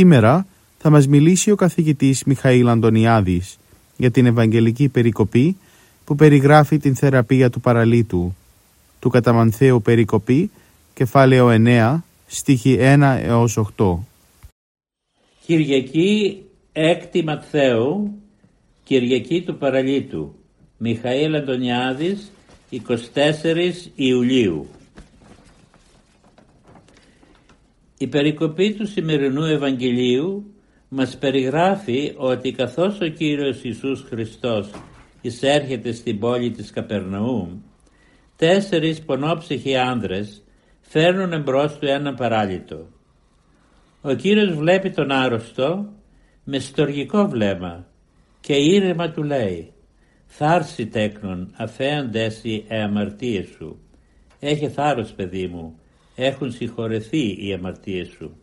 Σήμερα θα μας μιλήσει ο καθηγητής Μιχαήλ Αντωνιάδης για την Ευαγγελική Περικοπή που περιγράφει την θεραπεία του παραλίτου, του Καταμανθαίου Περικοπή, κεφάλαιο 9, στίχη 1 έως 8. Κυριακή 6 Ματθαίου, Κυριακή του Παραλίτου, Μιχαήλ Αντωνιάδης, 24 Ιουλίου. Η περικοπή του σημερινού Ευαγγελίου μας περιγράφει ότι καθώς ο Κύριος Ιησούς Χριστός εισέρχεται στην πόλη της Καπερναούμ, τέσσερις πονόψυχοι άνδρες φέρνουν εμπρός του έναν παράλυτο. Ο Κύριος βλέπει τον άρρωστο με στοργικό βλέμμα και ήρεμα του λέει «Θάρση τέκνον αφέαντες οι αμαρτίες σου. Έχει θάρρος παιδί μου, έχουν συγχωρεθεί οι αμαρτίες σου».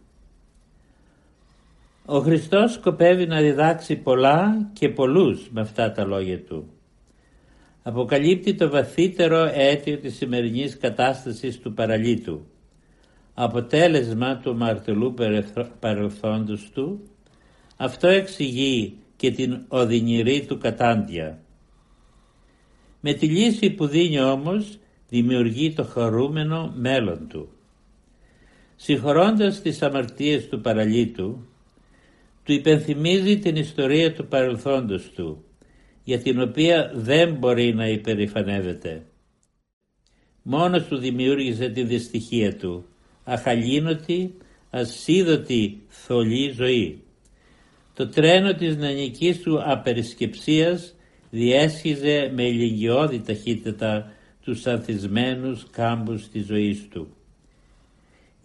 Ο Χριστός σκοπεύει να διδάξει πολλά και πολλούς με αυτά τα λόγια Του. Αποκαλύπτει το βαθύτερο αίτιο της σημερινής κατάστασης του παραλίτου. Αποτέλεσμα του μαρτελού παρελθόντος Του, αυτό εξηγεί και την οδυνηρή του κατάντια. Με τη λύση που δίνει όμως δημιουργεί το χαρούμενο μέλλον του. Συγχωρώντας τις αμαρτίες του παραλίτου, του υπενθυμίζει την ιστορία του παρελθόντος του, για την οποία δεν μπορεί να υπερηφανεύεται. Μόνος του δημιούργησε τη δυστυχία του, αχαλήνωτη, ασίδωτη, θολή ζωή. Το τρένο της νανικής του απερισκεψίας διέσχιζε με ηλικιώδη ταχύτητα τους ανθισμένους κάμπους της ζωής του.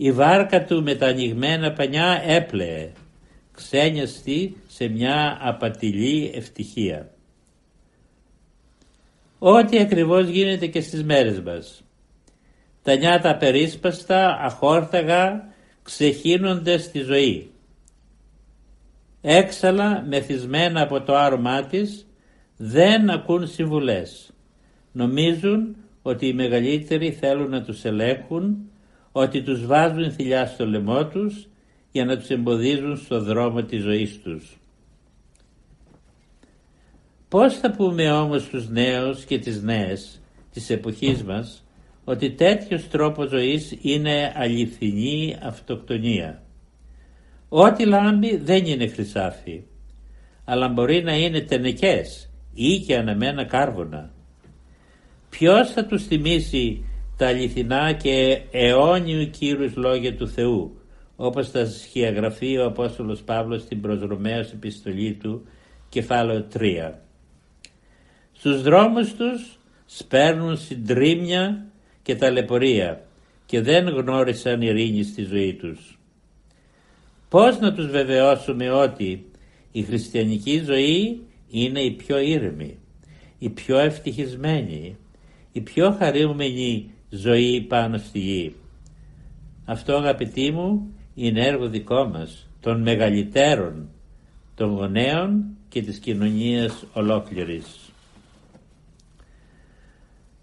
Η βάρκα του με τα ανοιγμένα πανιά έπλεε ξένιαστη σε μια απατηλή ευτυχία. Ό,τι ακριβώς γίνεται και στις μέρες μας. Τα νιάτα περίσπαστα, αχόρταγα, ξεχύνονται στη ζωή. Έξαλα, μεθυσμένα από το άρωμά της, δεν ακούν συμβουλές. Νομίζουν ότι οι μεγαλύτεροι θέλουν να τους ελέγχουν, ότι τους βάζουν θηλιά στο λαιμό τους για να τους εμποδίζουν στο δρόμο της ζωής τους. Πώς θα πούμε όμως στους νέους και τις νέες της εποχής μας ότι τέτοιος τρόπος ζωής είναι αληθινή αυτοκτονία; Ό,τι λάμπει δεν είναι χρυσάφι, αλλά μπορεί να είναι τενεκές ή και αναμένα κάρβουνα. Ποιος θα τους θυμίσει τα αληθινά και αιώνιου κύρους λόγια του Θεού όπως τα σχιαγραφεί ο Απόστολος Παύλος στην προς Ρωμαίος επιστολή του κεφάλαιο 3. Στους δρόμους τους σπέρνουν συντρίμια και ταλαιπωρία και δεν γνώρισαν ειρήνη στη ζωή τους. Πώς να τους βεβαιώσουμε ότι η χριστιανική ζωή είναι η πιο ήρεμη, η πιο ευτυχισμένη, η πιο χαρούμενη ζωή πάνω στη γη. Αυτό αγαπητοί μου είναι έργο δικό μας, των μεγαλύτερων, των γονέων και της κοινωνίας ολόκληρης.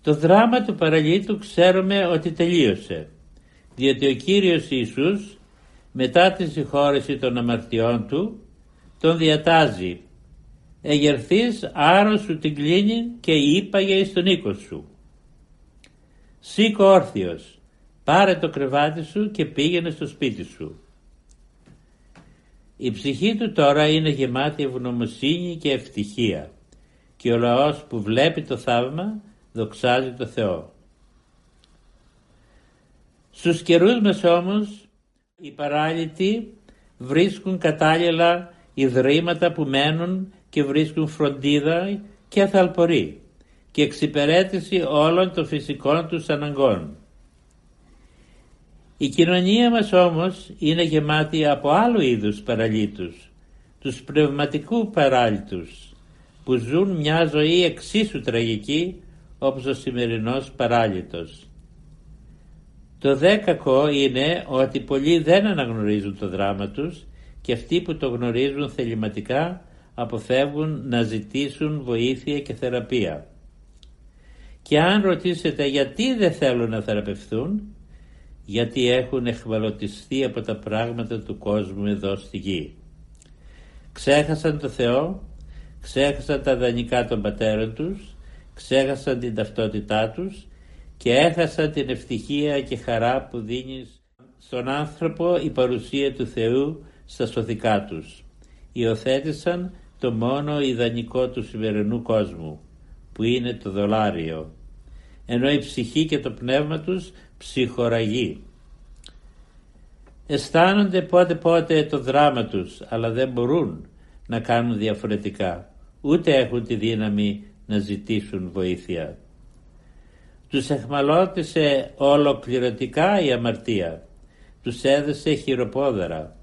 Το δράμα του παραλίτου ξέρουμε ότι τελείωσε, διότι ο Κύριος Ιησούς μετά τη συγχώρεση των αμαρτιών του τον διατάζει «Εγερθείς άρρωσου την κλίνη και είπαγε εις τον οίκο σου». Σήκω όρθιος, Πάρε το κρεβάτι σου και πήγαινε στο σπίτι σου. Η ψυχή του τώρα είναι γεμάτη ευγνωμοσύνη και ευτυχία και ο λαός που βλέπει το θαύμα δοξάζει το Θεό. Στους καιρούς μας όμως οι παράλυτοι βρίσκουν κατάλληλα ιδρύματα που μένουν και βρίσκουν φροντίδα και θαλπορή και εξυπηρέτηση όλων των φυσικών τους αναγκών. Η κοινωνία μας όμως είναι γεμάτη από άλλου είδους παραλίτους, τους πνευματικού παράλυτους, που ζουν μια ζωή εξίσου τραγική όπως ο σημερινός παράλυτος. Το δέκακο είναι ότι πολλοί δεν αναγνωρίζουν το δράμα τους και αυτοί που το γνωρίζουν θεληματικά αποφεύγουν να ζητήσουν βοήθεια και θεραπεία. Και αν ρωτήσετε γιατί δεν θέλουν να θεραπευθούν, γιατί έχουν εχβαλωτιστεί από τα πράγματα του κόσμου εδώ στη γη. Ξέχασαν το Θεό, ξέχασαν τα δανεικά των πατέρων τους, ξέχασαν την ταυτότητά τους και έχασαν την ευτυχία και χαρά που δίνεις στον άνθρωπο η παρουσία του Θεού στα σωθικά τους. Υιοθέτησαν το μόνο ιδανικό του σημερινού κόσμου, που είναι το δολάριο, ενώ η ψυχή και το πνεύμα τους ψυχοραγεί. Αισθάνονται πότε πότε το δράμα τους, αλλά δεν μπορούν να κάνουν διαφορετικά, ούτε έχουν τη δύναμη να ζητήσουν βοήθεια. Τους εχμαλώτησε ολοκληρωτικά η αμαρτία, τους έδεσε χειροπόδερα,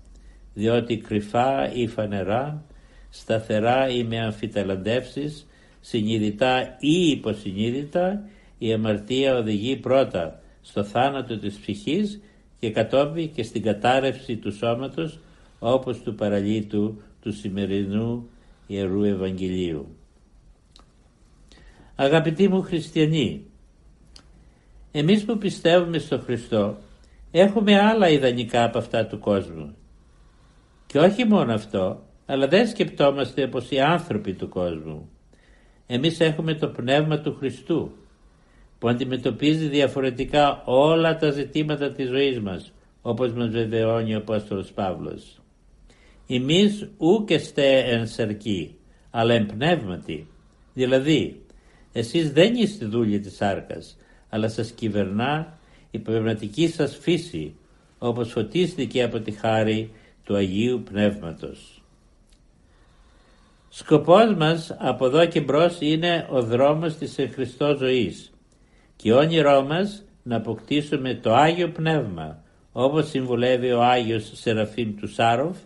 διότι κρυφά ή φανερά, σταθερά ή με αμφιταλαντεύσεις, συνειδητά ή υποσυνείδητα, η αμαρτία οδηγεί πρώτα στο θάνατο της ψυχής και κατόπιν και στην κατάρρευση του σώματος όπως του παραλίτου του σημερινού Ιερού Ευαγγελίου. Αγαπητοί μου χριστιανοί, εμείς που πιστεύουμε στο Χριστό έχουμε άλλα ιδανικά από αυτά του κόσμου. Και όχι μόνο αυτό, αλλά δεν σκεπτόμαστε πως οι άνθρωποι του κόσμου. Εμείς έχουμε το πνεύμα του Χριστού που αντιμετωπίζει διαφορετικά όλα τα ζητήματα της ζωής μας όπως μας βεβαιώνει ο Απόστολος Παύλος. Εμείς ούκεστε εν σαρκή αλλά εν πνεύματι. Δηλαδή εσείς δεν είστε δούλοι της σάρκας αλλά σας κυβερνά η πνευματική σας φύση όπως φωτίστηκε από τη χάρη του Αγίου Πνεύματος. Σκοπός μας από εδώ και μπρος είναι ο δρόμος της εν Χριστώ ζωής και όνειρό μας να αποκτήσουμε το Άγιο Πνεύμα όπως συμβουλεύει ο Άγιος Σεραφείμ του Σάροφ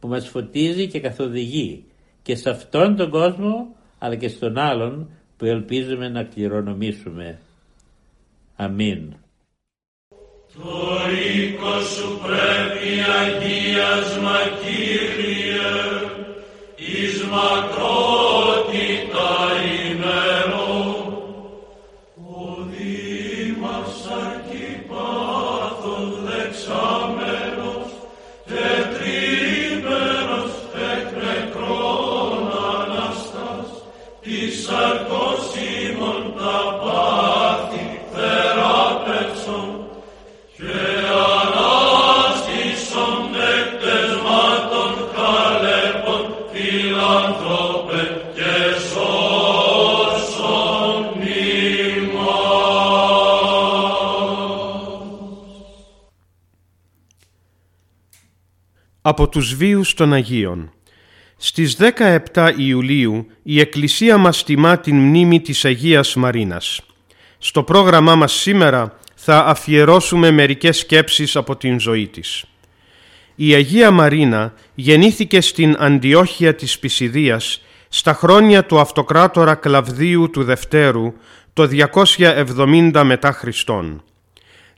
που μας φωτίζει και καθοδηγεί και σε αυτόν τον κόσμο αλλά και στον άλλον που ελπίζουμε να κληρονομήσουμε. Αμήν. Το οίκο σου πρέπει αγίασμα Κύριε, εις μακρότητα από τους βίους των Αγίων. Στις 17 Ιουλίου η Εκκλησία μας τιμά την μνήμη της Αγίας Μαρίνας. Στο πρόγραμμά μας σήμερα θα αφιερώσουμε μερικές σκέψεις από την ζωή της. Η Αγία Μαρίνα γεννήθηκε στην Αντιόχεια της Πισιδίας στα χρόνια του αυτοκράτορα Κλαβδίου του Δευτέρου το 270 μετά Χριστόν.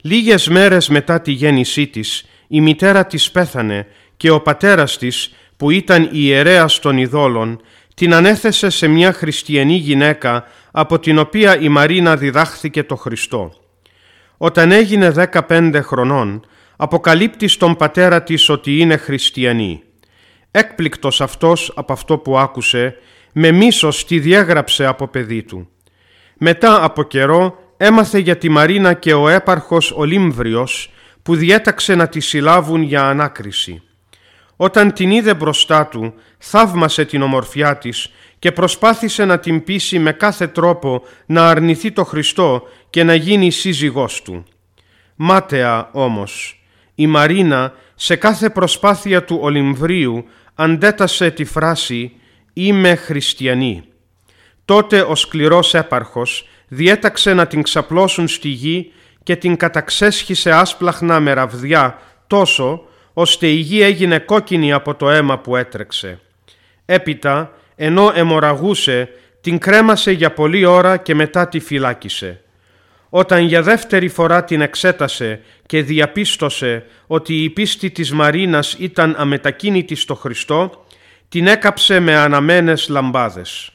Λίγες μέρες μετά τη γέννησή της, η μητέρα της πέθανε και ο πατέρας της, που ήταν ιερέας των ειδόλων, την ανέθεσε σε μια χριστιανή γυναίκα από την οποία η Μαρίνα διδάχθηκε το Χριστό. Όταν έγινε 15 χρονών, αποκαλύπτει στον πατέρα της ότι είναι χριστιανή. Έκπληκτος αυτός από αυτό που άκουσε, με μίσος τη διέγραψε από παιδί του. Μετά από καιρό έμαθε για τη Μαρίνα και ο έπαρχος Ολύμβριος που διέταξε να τη συλλάβουν για ανάκριση. Όταν την είδε μπροστά του, θαύμασε την ομορφιά της και προσπάθησε να την πείσει με κάθε τρόπο να αρνηθεί το Χριστό και να γίνει σύζυγός του. Μάταια όμως, η Μαρίνα σε κάθε προσπάθεια του Ολυμβρίου αντέτασε τη φράση «Είμαι χριστιανή». Τότε ο σκληρός έπαρχος διέταξε να την ξαπλώσουν στη γη και την καταξέσχισε άσπλαχνα με ραβδιά τόσο ώστε η γη έγινε κόκκινη από το αίμα που έτρεξε. Έπειτα, ενώ εμοραγούσε, την κρέμασε για πολλή ώρα και μετά τη φυλάκισε. Όταν για δεύτερη φορά την εξέτασε και διαπίστωσε ότι η πίστη της Μαρίνας ήταν αμετακίνητη στο Χριστό, την έκαψε με αναμένες λαμπάδες.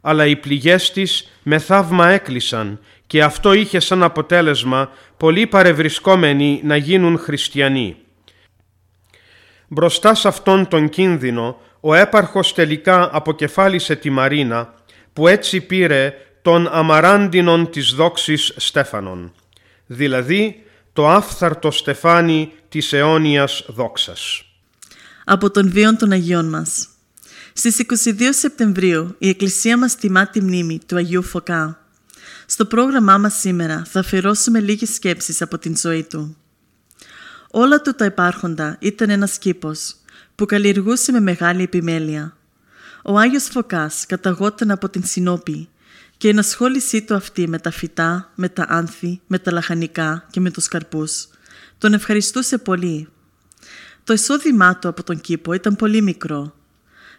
Αλλά οι πληγές της με θαύμα έκλεισαν και αυτό είχε σαν αποτέλεσμα πολλοί παρευρισκόμενοι να γίνουν χριστιανοί. Μπροστά σε αυτόν τον κίνδυνο, ο έπαρχος τελικά αποκεφάλισε τη Μαρίνα, που έτσι πήρε τον αμαράντινον της δόξης Στέφανον, δηλαδή το άφθαρτο στεφάνι της αιώνιας δόξας. Από τον βίον των Αγίων μας. Στις 22 Σεπτεμβρίου η Εκκλησία μας τιμά τη μνήμη του Αγίου Φωκά. Στο πρόγραμμά μας σήμερα θα αφιερώσουμε λίγες σκέψεις από την ζωή του. Όλα του τα υπάρχοντα ήταν ένας κήπος που καλλιεργούσε με μεγάλη επιμέλεια. Ο Άγιος Φωκάς καταγόταν από την Συνόπη και η ενασχόλησή του αυτή με τα φυτά, με τα άνθη, με τα λαχανικά και με τους καρπούς τον ευχαριστούσε πολύ. Το εισόδημά του από τον κήπο ήταν πολύ μικρό.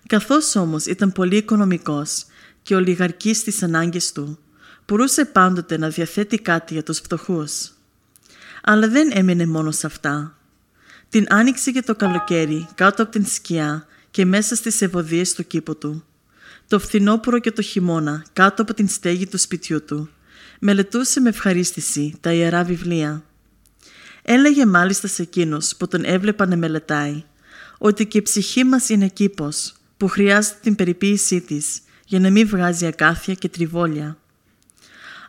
Καθώς όμως ήταν πολύ οικονομικός και ολιγαρκής στις ανάγκες του, μπορούσε πάντοτε να διαθέτει κάτι για τους φτωχούς. Αλλά δεν έμεινε μόνο σε αυτά. Την άνοιξε και το καλοκαίρι κάτω από την σκιά και μέσα στις ευωδίες του κήπου του. Το φθινόπωρο και το χειμώνα κάτω από την στέγη του σπιτιού του. Μελετούσε με ευχαρίστηση τα ιερά βιβλία. Έλεγε μάλιστα σε εκείνους που τον έβλεπαν να μελετάει ότι και η ψυχή μας είναι κήπος που χρειάζεται την περιποίησή της για να μην βγάζει ακάθια και τριβόλια.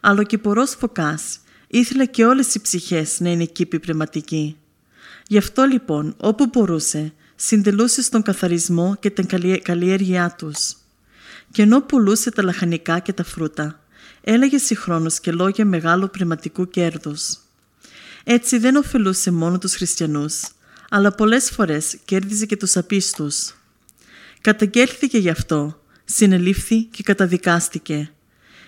Αλλά ο κυπορός φωκάς ήθελε και όλες οι ψυχές να είναι κήποι πνευματικοί. Γι' αυτό λοιπόν όπου μπορούσε συντελούσε στον καθαρισμό και την καλλιέργειά τους. Και ενώ πουλούσε τα λαχανικά και τα φρούτα, έλεγε συγχρόνως και λόγια μεγάλου πνευματικού κέρδους. Έτσι δεν ωφελούσε μόνο τους χριστιανούς, αλλά πολλές φορές κέρδιζε και τους απίστους. Καταγγέλθηκε γι' αυτό, συνελήφθη και καταδικάστηκε.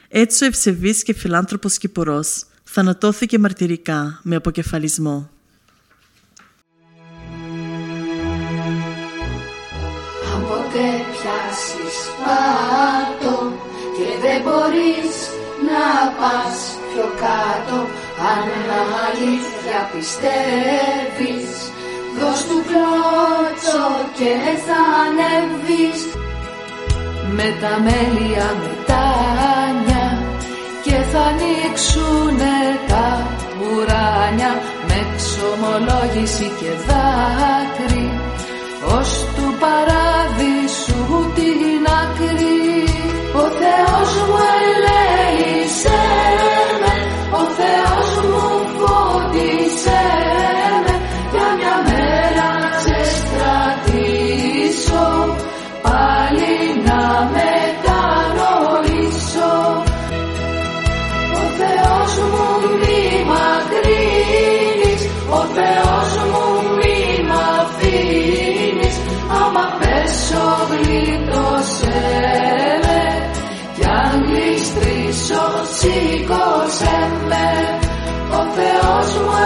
Έτσι ο ευσεβής και φιλάνθρωπος Κυπουρός θανατώθηκε μαρτυρικά με αποκεφαλισμό. Αν ποτέ πιάσεις πάτο και δεν μπορείς να πας πιο κάτω αν αλήθεια πιστεύεις δώσ' του κλώτσο και θα ανέβεις με τα μέλια μετάνια και θα ανοίξουνε τα ουράνια με εξομολόγηση και δάκρυ. Ως του παράδεισου την άκρη ο Θεός μου ο Θεός μου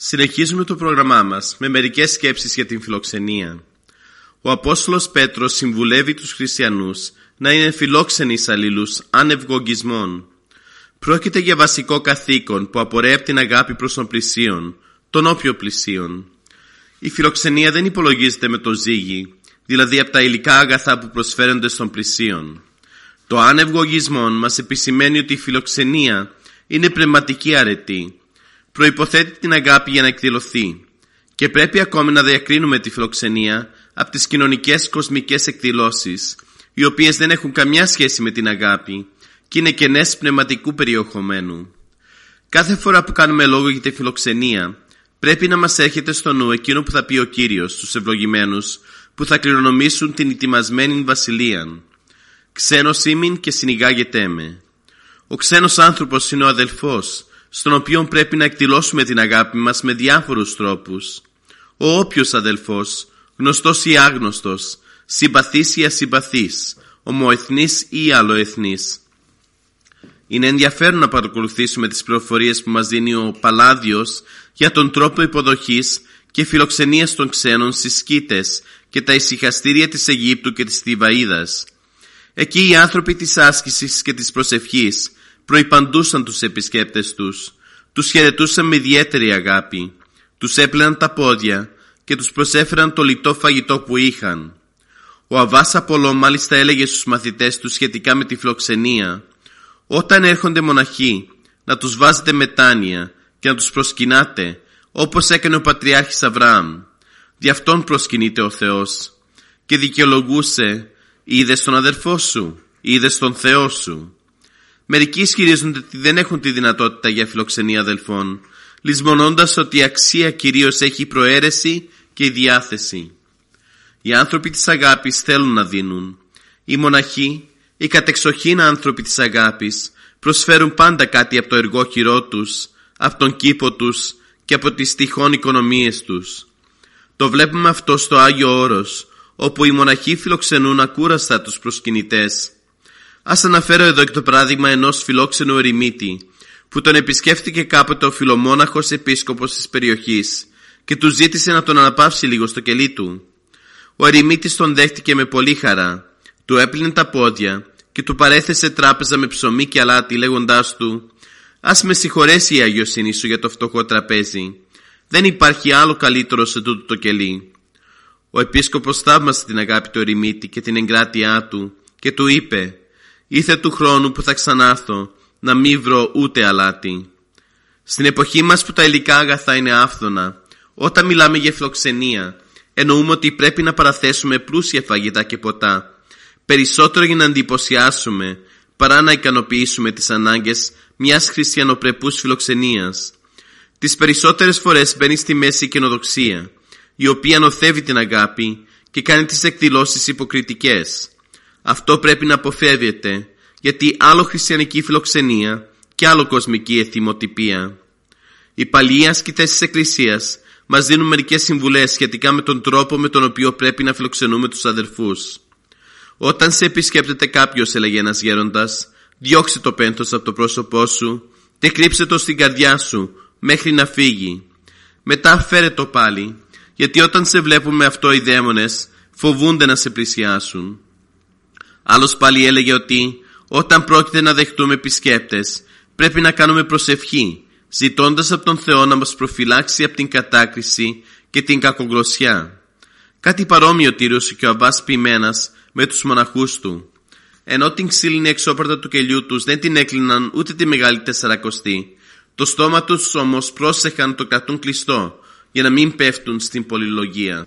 Συνεχίζουμε το πρόγραμμά μας με μερικές σκέψεις για την φιλοξενία. Ο Απόστολος Πέτρος συμβουλεύει τους χριστιανούς να είναι φιλόξενοι σ' αλλήλους ανευγογισμών. Πρόκειται για βασικό καθήκον που απορρέει από την αγάπη προς τον πλησίον, τον όποιο πλησίον. Η φιλοξενία δεν υπολογίζεται με το ζύγι, δηλαδή από τα υλικά αγαθά που προσφέρονται στον πλησίον. Το ανευγογισμόν μας επισημαίνει ότι η φιλοξενία είναι πνευματική αρετή. Προϋποθέτει την αγάπη για να εκδηλωθεί και πρέπει ακόμη να διακρίνουμε τη φιλοξενία από τις κοινωνικές κοσμικές εκδηλώσεις, οι οποίες δεν έχουν καμιά σχέση με την αγάπη και είναι κενές πνευματικού περιεχομένου. Κάθε φορά που κάνουμε λόγο για τη φιλοξενία, πρέπει να μας έρχεται στο νου εκείνο που θα πει ο Κύριος στους ευλογημένους που θα κληρονομήσουν την ετοιμασμένη βασιλεία. Ξένος ήμην και συνηγάγετέ με. Ο ξένος άνθρωπος είναι ο αδελφός, στον οποίο πρέπει να εκδηλώσουμε την αγάπη μας με διάφορους τρόπους. Ο όποιος αδελφός, γνωστός ή άγνωστος, συμπαθής ή ασυμπαθής, ομοεθνής ή αλλοεθνής. Είναι ενδιαφέρον να παρακολουθήσουμε τις πληροφορίες που μας δίνει ο Παλάδιος για τον τρόπο υποδοχής και φιλοξενίας των ξένων στις σκήτες και τα ησυχαστήρια της Αιγύπτου και της Θηβαΐδας. Εκεί οι άνθρωποι της άσκησης και της προσευχής προϋπαντούσαν τους επισκέπτες τους, τους χαιρετούσαν με ιδιαίτερη αγάπη, τους έπλαιναν τα πόδια και τους προσέφεραν το λιτό φαγητό που είχαν. Ο Αβάς Απολό μάλιστα έλεγε στους μαθητές τους σχετικά με τη φιλοξενία «Όταν έρχονται μοναχοί, να τους βάζετε μετάνοια και να τους προσκυνάτε, όπως έκανε ο Πατριάρχης Αβραάμ. Δι' αυτόν προσκυνείται ο Θεός. Και δικαιολογούσε «Είδες τον αδερφό σου, είδες τον Θεό σου». Μερικοί ισχυρίζονται ότι δεν έχουν τη δυνατότητα για φιλοξενία αδελφών, λησμονώντας ότι η αξία κυρίως έχει η προαίρεση και η διάθεση. Οι άνθρωποι της αγάπης θέλουν να δίνουν. Οι μοναχοί, οι κατεξοχήν άνθρωποι της αγάπης, προσφέρουν πάντα κάτι από το εργόχειρό τους, από τον κήπο τους και από τις τυχόν οικονομίες τους. Το βλέπουμε αυτό στο Άγιο Όρος, όπου οι μοναχοί φιλοξενούν ακούραστα τους προσκυνητές. Ας αναφέρω εδώ και το παράδειγμα ενός φιλόξενου ερημίτη, που τον επισκέφθηκε κάποτε ο φιλομόναχος επίσκοπος της περιοχής και του ζήτησε να τον αναπαύσει λίγο στο κελί του. Ο ερημίτης τον δέχτηκε με πολύ χαρά, του έπλυνε τα πόδια και του παρέθεσε τράπεζα με ψωμί και αλάτι λέγοντάς του «Ας με συγχωρέσει η αγιοσύνη σου για το φτωχό τραπέζι. Δεν υπάρχει άλλο καλύτερο σε τούτο το κελί». Ο επίσκοπος θαύμασε την αγάπη του ερημίτη και την εγκράτειά του και του είπε «Ήθε του χρόνου που θα ξανάρθω να μην βρω ούτε αλάτι». Στην εποχή μας που τα υλικά αγαθά είναι άφθονα, όταν μιλάμε για φιλοξενία, εννοούμε ότι πρέπει να παραθέσουμε πλούσια φαγητά και ποτά, περισσότερο για να εντυπωσιάσουμε παρά να ικανοποιήσουμε τις ανάγκες μιας χριστιανοπρεπούς φιλοξενίας. Τις περισσότερες φορές μπαίνει στη μέση η καινοδοξία, η οποία νοθεύει την αγάπη και κάνει τις εκδηλώσεις υποκριτικές. Αυτό πρέπει να αποφεύγεται, γιατί άλλο χριστιανική φιλοξενία και άλλο κοσμική εθιμοτυπία. Οι παλιοί ασκητές της Εκκλησίας μας δίνουν μερικές συμβουλές σχετικά με τον τρόπο με τον οποίο πρέπει να φιλοξενούμε τους αδερφούς. Όταν σε επισκέπτεται κάποιος, έλεγε ένας γέροντας, διώξε το πένθος από το πρόσωπό σου και κρύψε το στην καρδιά σου μέχρι να φύγει. Μετά φέρε το πάλι, γιατί όταν σε βλέπουν με αυτό οι δαίμονες φοβούνται να σε πλησιάσουν. Άλλος πάλι έλεγε ότι όταν πρόκειται να δεχτούμε επισκέπτες πρέπει να κάνουμε προσευχή ζητώντας από τον Θεό να μας προφυλάξει από την κατάκριση και την κακογλωσιά. Κάτι παρόμοιο τήρησε και ο Αβάς Ποιμένας με τους μοναχούς του. Ενώ την ξύλινη εξώπαρτα του κελιού τους δεν την έκλειναν ούτε τη μεγάλη τεσσαρακοστή, το στόμα τους όμως πρόσεχαν το κρατούν κλειστό για να μην πέφτουν στην πολυλογία.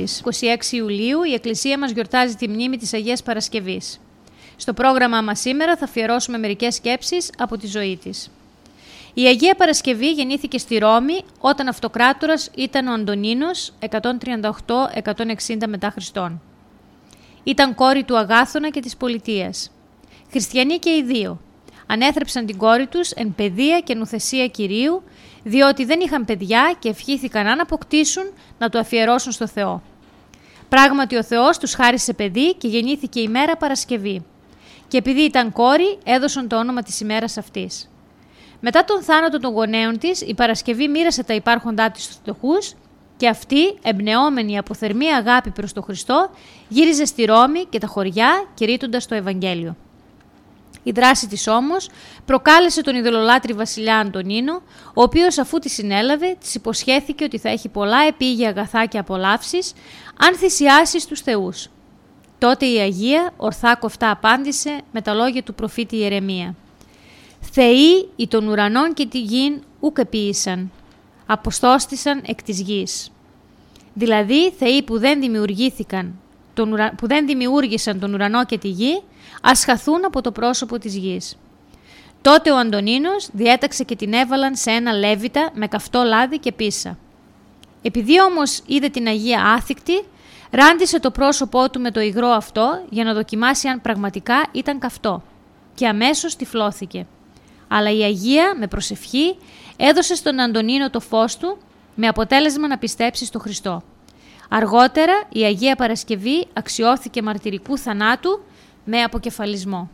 Της 26 Ιουλίου η Εκκλησία μας γιορτάζει τη μνήμη της Αγίας Παρασκευής. Στο πρόγραμμά μας σήμερα θα αφιερώσουμε μερικές σκέψεις από τη ζωή της. Η Αγία Παρασκευή γεννήθηκε στη Ρώμη όταν αυτοκράτορας ήταν ο Αντωνίνος 138-160 μετά Χριστόν. Ήταν κόρη του Αγάθωνα και της Πολιτείας. Χριστιανοί και οι δύο. Ανέθρεψαν την κόρη τους εν παιδεία και νουθεσία Κυρίου, διότι δεν είχαν παιδιά και ευχήθηκαν αν αποκτήσουν να το αφιερώσουν στο Θεό. Πράγματι ο Θεός τους χάρισε παιδί και γεννήθηκε η μέρα Παρασκευή. Και επειδή ήταν κόρη, έδωσαν το όνομα της ημέρας αυτής. Μετά τον θάνατο των γονέων της, η Παρασκευή μοίρασε τα υπάρχοντά της στους φτωχούς και αυτή, εμπνεόμενη από θερμή αγάπη προς τον Χριστό, γύριζε στη Ρώμη και τα χωριά κηρύττοντας το Ευαγγέλιο. Η δράση της όμως προκάλεσε τον ειδωλολάτρη βασιλιά Αντωνίνο, ο οποίος αφού τη συνέλαβε, της υποσχέθηκε ότι θα έχει πολλά επίγεια αγαθά και απολαύσεις, αν θυσιάσει στους θεούς. Τότε η Αγία ορθά κοφτά απάντησε με τα λόγια του προφήτη Ιερεμία. «Θεοί οι των ουρανών και τη γην ουκ επίησαν, αποστόστησαν εκ της γης». Δηλαδή, θεοί που δεν δημιουργήθηκαν, τον ουρα... που δεν δημιούργησαν τον ουρανό και τη γη, ας χαθούν από το πρόσωπο της γης. Τότε ο Αντωνίνος διέταξε και την έβαλαν σε ένα λέβητα με καυτό λάδι και πίσα. Επειδή όμως είδε την Αγία άθικτη, ράντισε το πρόσωπό του με το υγρό αυτό για να δοκιμάσει αν πραγματικά ήταν καυτό και αμέσως τυφλώθηκε. Αλλά η Αγία με προσευχή έδωσε στον Αντωνίνο το φως του με αποτέλεσμα να πιστέψει στο Χριστό. Αργότερα η Αγία Παρασκευή αξιώθηκε μαρτυρικού θανάτου με αποκεφαλισμό.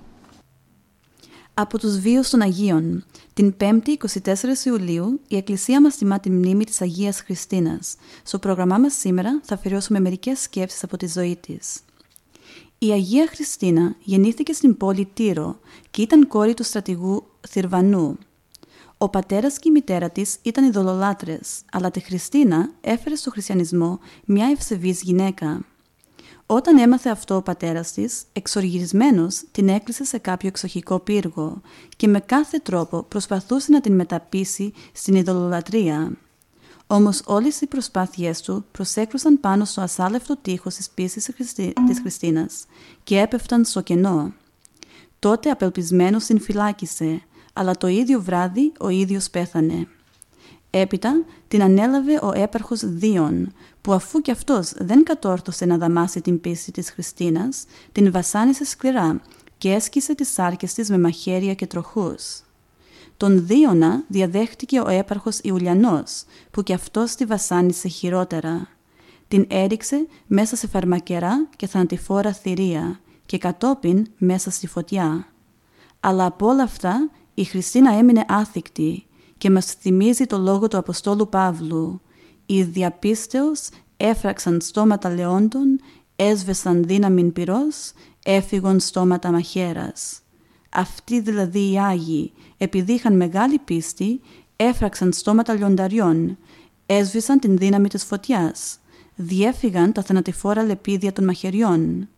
Από τους βίους των Αγίων. Την 5η 24 Ιουλίου η Εκκλησία μας τιμά τη μνήμη της Αγίας Χριστίνας. Στο πρόγραμμά μας σήμερα θα αφιερώσουμε μερικές σκέψεις από τη ζωή της. Η Αγία Χριστίνα γεννήθηκε στην πόλη Τύρο και ήταν κόρη του στρατηγού Θυρβανού. Ο πατέρας και η μητέρα της ήταν ειδωλολάτρες, αλλά τη Χριστίνα έφερε στο χριστιανισμό μια ευσεβής γυναίκα. Όταν έμαθε αυτό ο πατέρας της, εξοργισμένος την έκλεισε σε κάποιο εξοχικό πύργο και με κάθε τρόπο προσπαθούσε να την μεταπίσει στην ειδωλολατρία. Όμως όλες οι προσπάθειές του προσέκρουσαν πάνω στο ασάλευτο τείχος της πίστης της Χριστίνας και έπεφταν στο κενό. Τότε απελπισμένος την φυλάκισε, αλλά το ίδιο βράδυ ο ίδιος πέθανε. Έπειτα την ανέλαβε ο έπαρχος Δίον, που αφού κι αυτός δεν κατόρθωσε να δαμάσει την πίστη της Χριστίνας, την βασάνισε σκληρά και έσκησε τις σάρκες της με μαχαίρια και τροχούς. Τον Δίωνα διαδέχτηκε ο έπαρχος Ιουλιανός, που κι αυτός τη βασάνισε χειρότερα. Την έριξε μέσα σε φαρμακερά και θανατηφόρα θηρία και κατόπιν μέσα στη φωτιά. Αλλά από όλα αυτά η Χριστίνα έμεινε άθικτη και μας θυμίζει το λόγο του Αποστόλου Παύλου «Οι διαπίστεως έφραξαν στόματα λεόντων, έσβεσαν δύναμην πυρός, έφυγαν στόματα μαχαίρας». Αυτοί δηλαδή οι Άγιοι, επειδή είχαν μεγάλη πίστη, έφραξαν στόματα λιονταριών, έσβησαν την δύναμη της φωτιάς, διέφυγαν τα θανατηφόρα λεπίδια των μαχαιριών.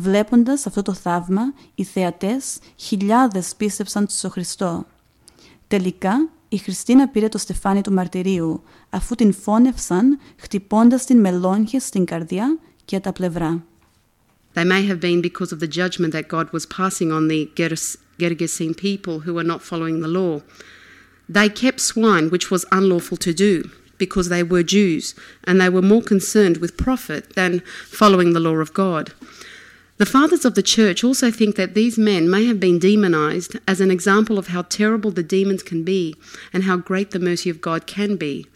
Βλέποντας αυτό το θαύμα, οι θεατές χιλιάδες πίστεψαν στο Χριστό. Τελικά, η Χριστίνα πήρε το στεφάνι του μαρτυρίου, αφού την φώνευσαν χτυπώντας την με λόγχες στην καρδιά και τα πλευρά. They may have been because of the judgment that God was passing on the Gerges- Gergesene people who were not following the law. They kept swine, which was unlawful to do, because they were Jews, and they were more concerned with profit than following the law of God. The fathers of the church also think that these men may have been demonized as an example of how terrible the demons can be and how great the mercy of God can be.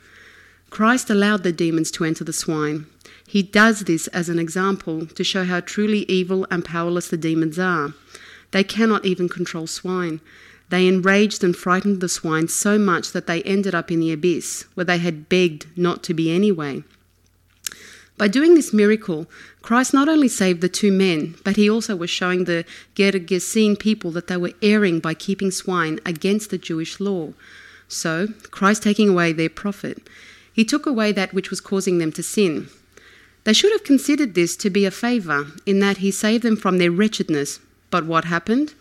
Christ allowed the demons to enter the swine. He does this as an example to show how truly evil and powerless the demons are. They cannot even control swine. They enraged and frightened the swine so much that they ended up in the abyss, where they had begged not to be anyway. By doing this miracle, Christ not only saved the two men, but he also was showing the Gergesene people that they were erring by keeping swine against the Jewish law. So, Christ taking away their profit, he took away that which was causing them to sin. They should have considered this to be a favour, in that he saved them from their wretchedness. But what happened?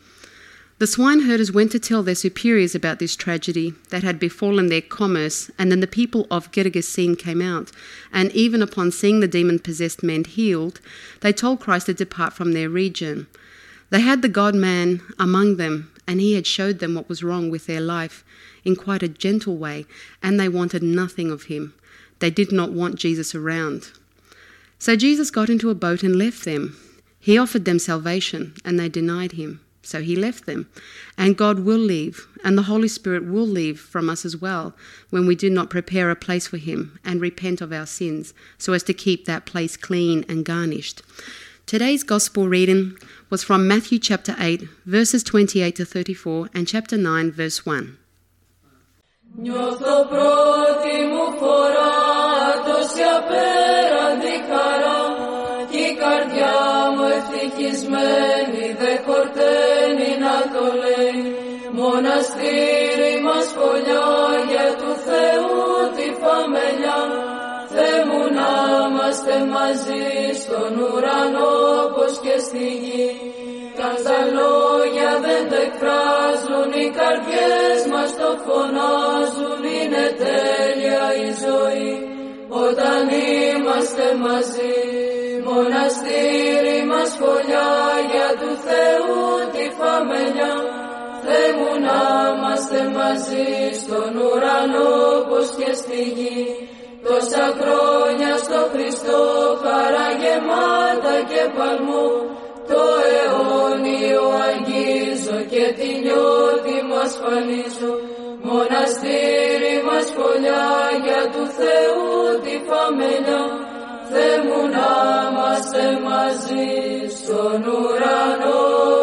The swineherders went to tell their superiors about this tragedy that had befallen their commerce, and then the people of Gergesene came out. And even upon seeing the demon possessed men healed, they told Christ to depart from their region. They had the God man among them, and he had showed them what was wrong with their life in quite a gentle way, and they wanted nothing of him. They did not want Jesus around. So Jesus got into a boat and left them. He offered them salvation, and they denied him. So he left them. And God will leave, and the Holy Spirit will leave from us as well when we do not prepare a place for him and repent of our sins so as to keep that place clean and garnished. Today's gospel reading was from Matthew chapter 8, verses 28 to 34, and chapter 9, verse 1. Νιώθω πρώτη μου φορά τόση απέραντη Μαζί στον ουρανό πως και στη γη. Κι αν στα λόγια δεν το εκφράζουν οι καρδιές μας το φωνάζουν. Είναι τέλεια η ζωή όταν είμαστε μαζί. Μοναστήρι μας φωλιά για του Θεού τη φαμελιά. Θεέ μου να είμαστε μαζί στον ουρανό πως και στη γη τόσα χρόνια στο Χριστό χαρά γεμάτα και παλμό το αιώνιο αγγίζω και τη νιώτη μου ασφαλίζω μοναστήρι μας φωλιά για του Θεού τη φαμελιά Θεέ μου να είμαστε μαζί στον ουρανό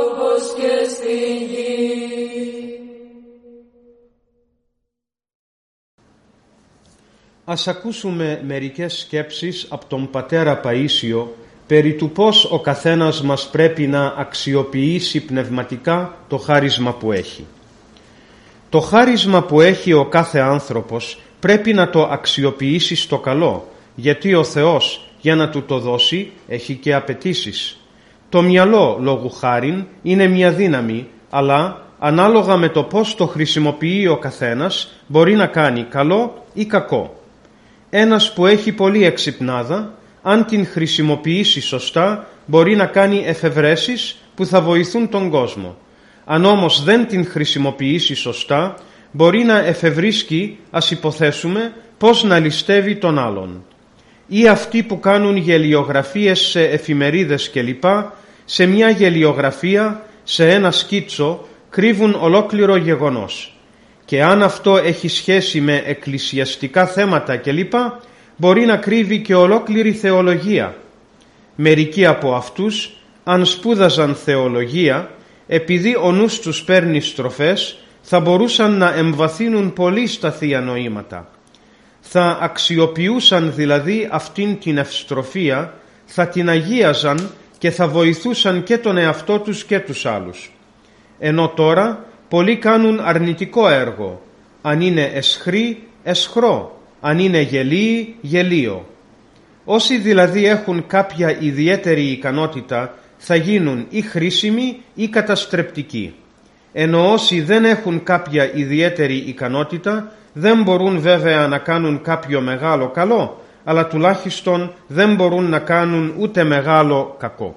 Ας ακούσουμε μερικές σκέψεις από τον πατέρα Παΐσιο περί του πώς ο καθένας μας πρέπει να αξιοποιήσει πνευματικά το χάρισμα που έχει. Το χάρισμα που έχει ο κάθε άνθρωπος πρέπει να το αξιοποιήσει στο καλό, γιατί ο Θεός για να του το δώσει έχει και απαιτήσεις. Το μυαλό λόγου χάριν είναι μια δύναμη, αλλά ανάλογα με το πώς το χρησιμοποιεί ο καθένας μπορεί να κάνει καλό ή κακό. Ένας που έχει πολύ εξυπνάδα, αν την χρησιμοποιήσει σωστά, μπορεί να κάνει εφευρέσεις που θα βοηθούν τον κόσμο. Αν όμως δεν την χρησιμοποιήσει σωστά, μπορεί να εφευρίσκει, ας υποθέσουμε, πώς να ληστεύει τον άλλον. Ή αυτοί που κάνουν γελιογραφίες σε εφημερίδες κλπ. Σε μια γελιογραφία, σε ένα σκίτσο, κρύβουν ολόκληρο γεγονός. Και αν αυτό έχει σχέση με εκκλησιαστικά θέματα κλπ, μπορεί να κρύβει και ολόκληρη θεολογία. Μερικοί από αυτούς, αν σπούδαζαν θεολογία, επειδή ο νους τους παίρνει στροφές, θα μπορούσαν να εμβαθύνουν πολύ στα θεία νοήματα. Θα αξιοποιούσαν δηλαδή αυτήν την ευστροφία, θα την αγίαζαν και θα βοηθούσαν και τον εαυτό τους και τους άλλους. Ενώ τώρα πολλοί κάνουν αρνητικό έργο. Αν είναι εσχροί, εσχρό. Αν είναι γελίοι, γελίο. Όσοι δηλαδή έχουν κάποια ιδιαίτερη ικανότητα θα γίνουν ή χρήσιμοι ή καταστρεπτικοί. Ενώ όσοι δεν έχουν κάποια ιδιαίτερη ικανότητα δεν μπορούν βέβαια να κάνουν κάποιο μεγάλο καλό, αλλά τουλάχιστον δεν μπορούν να κάνουν ούτε μεγάλο κακό.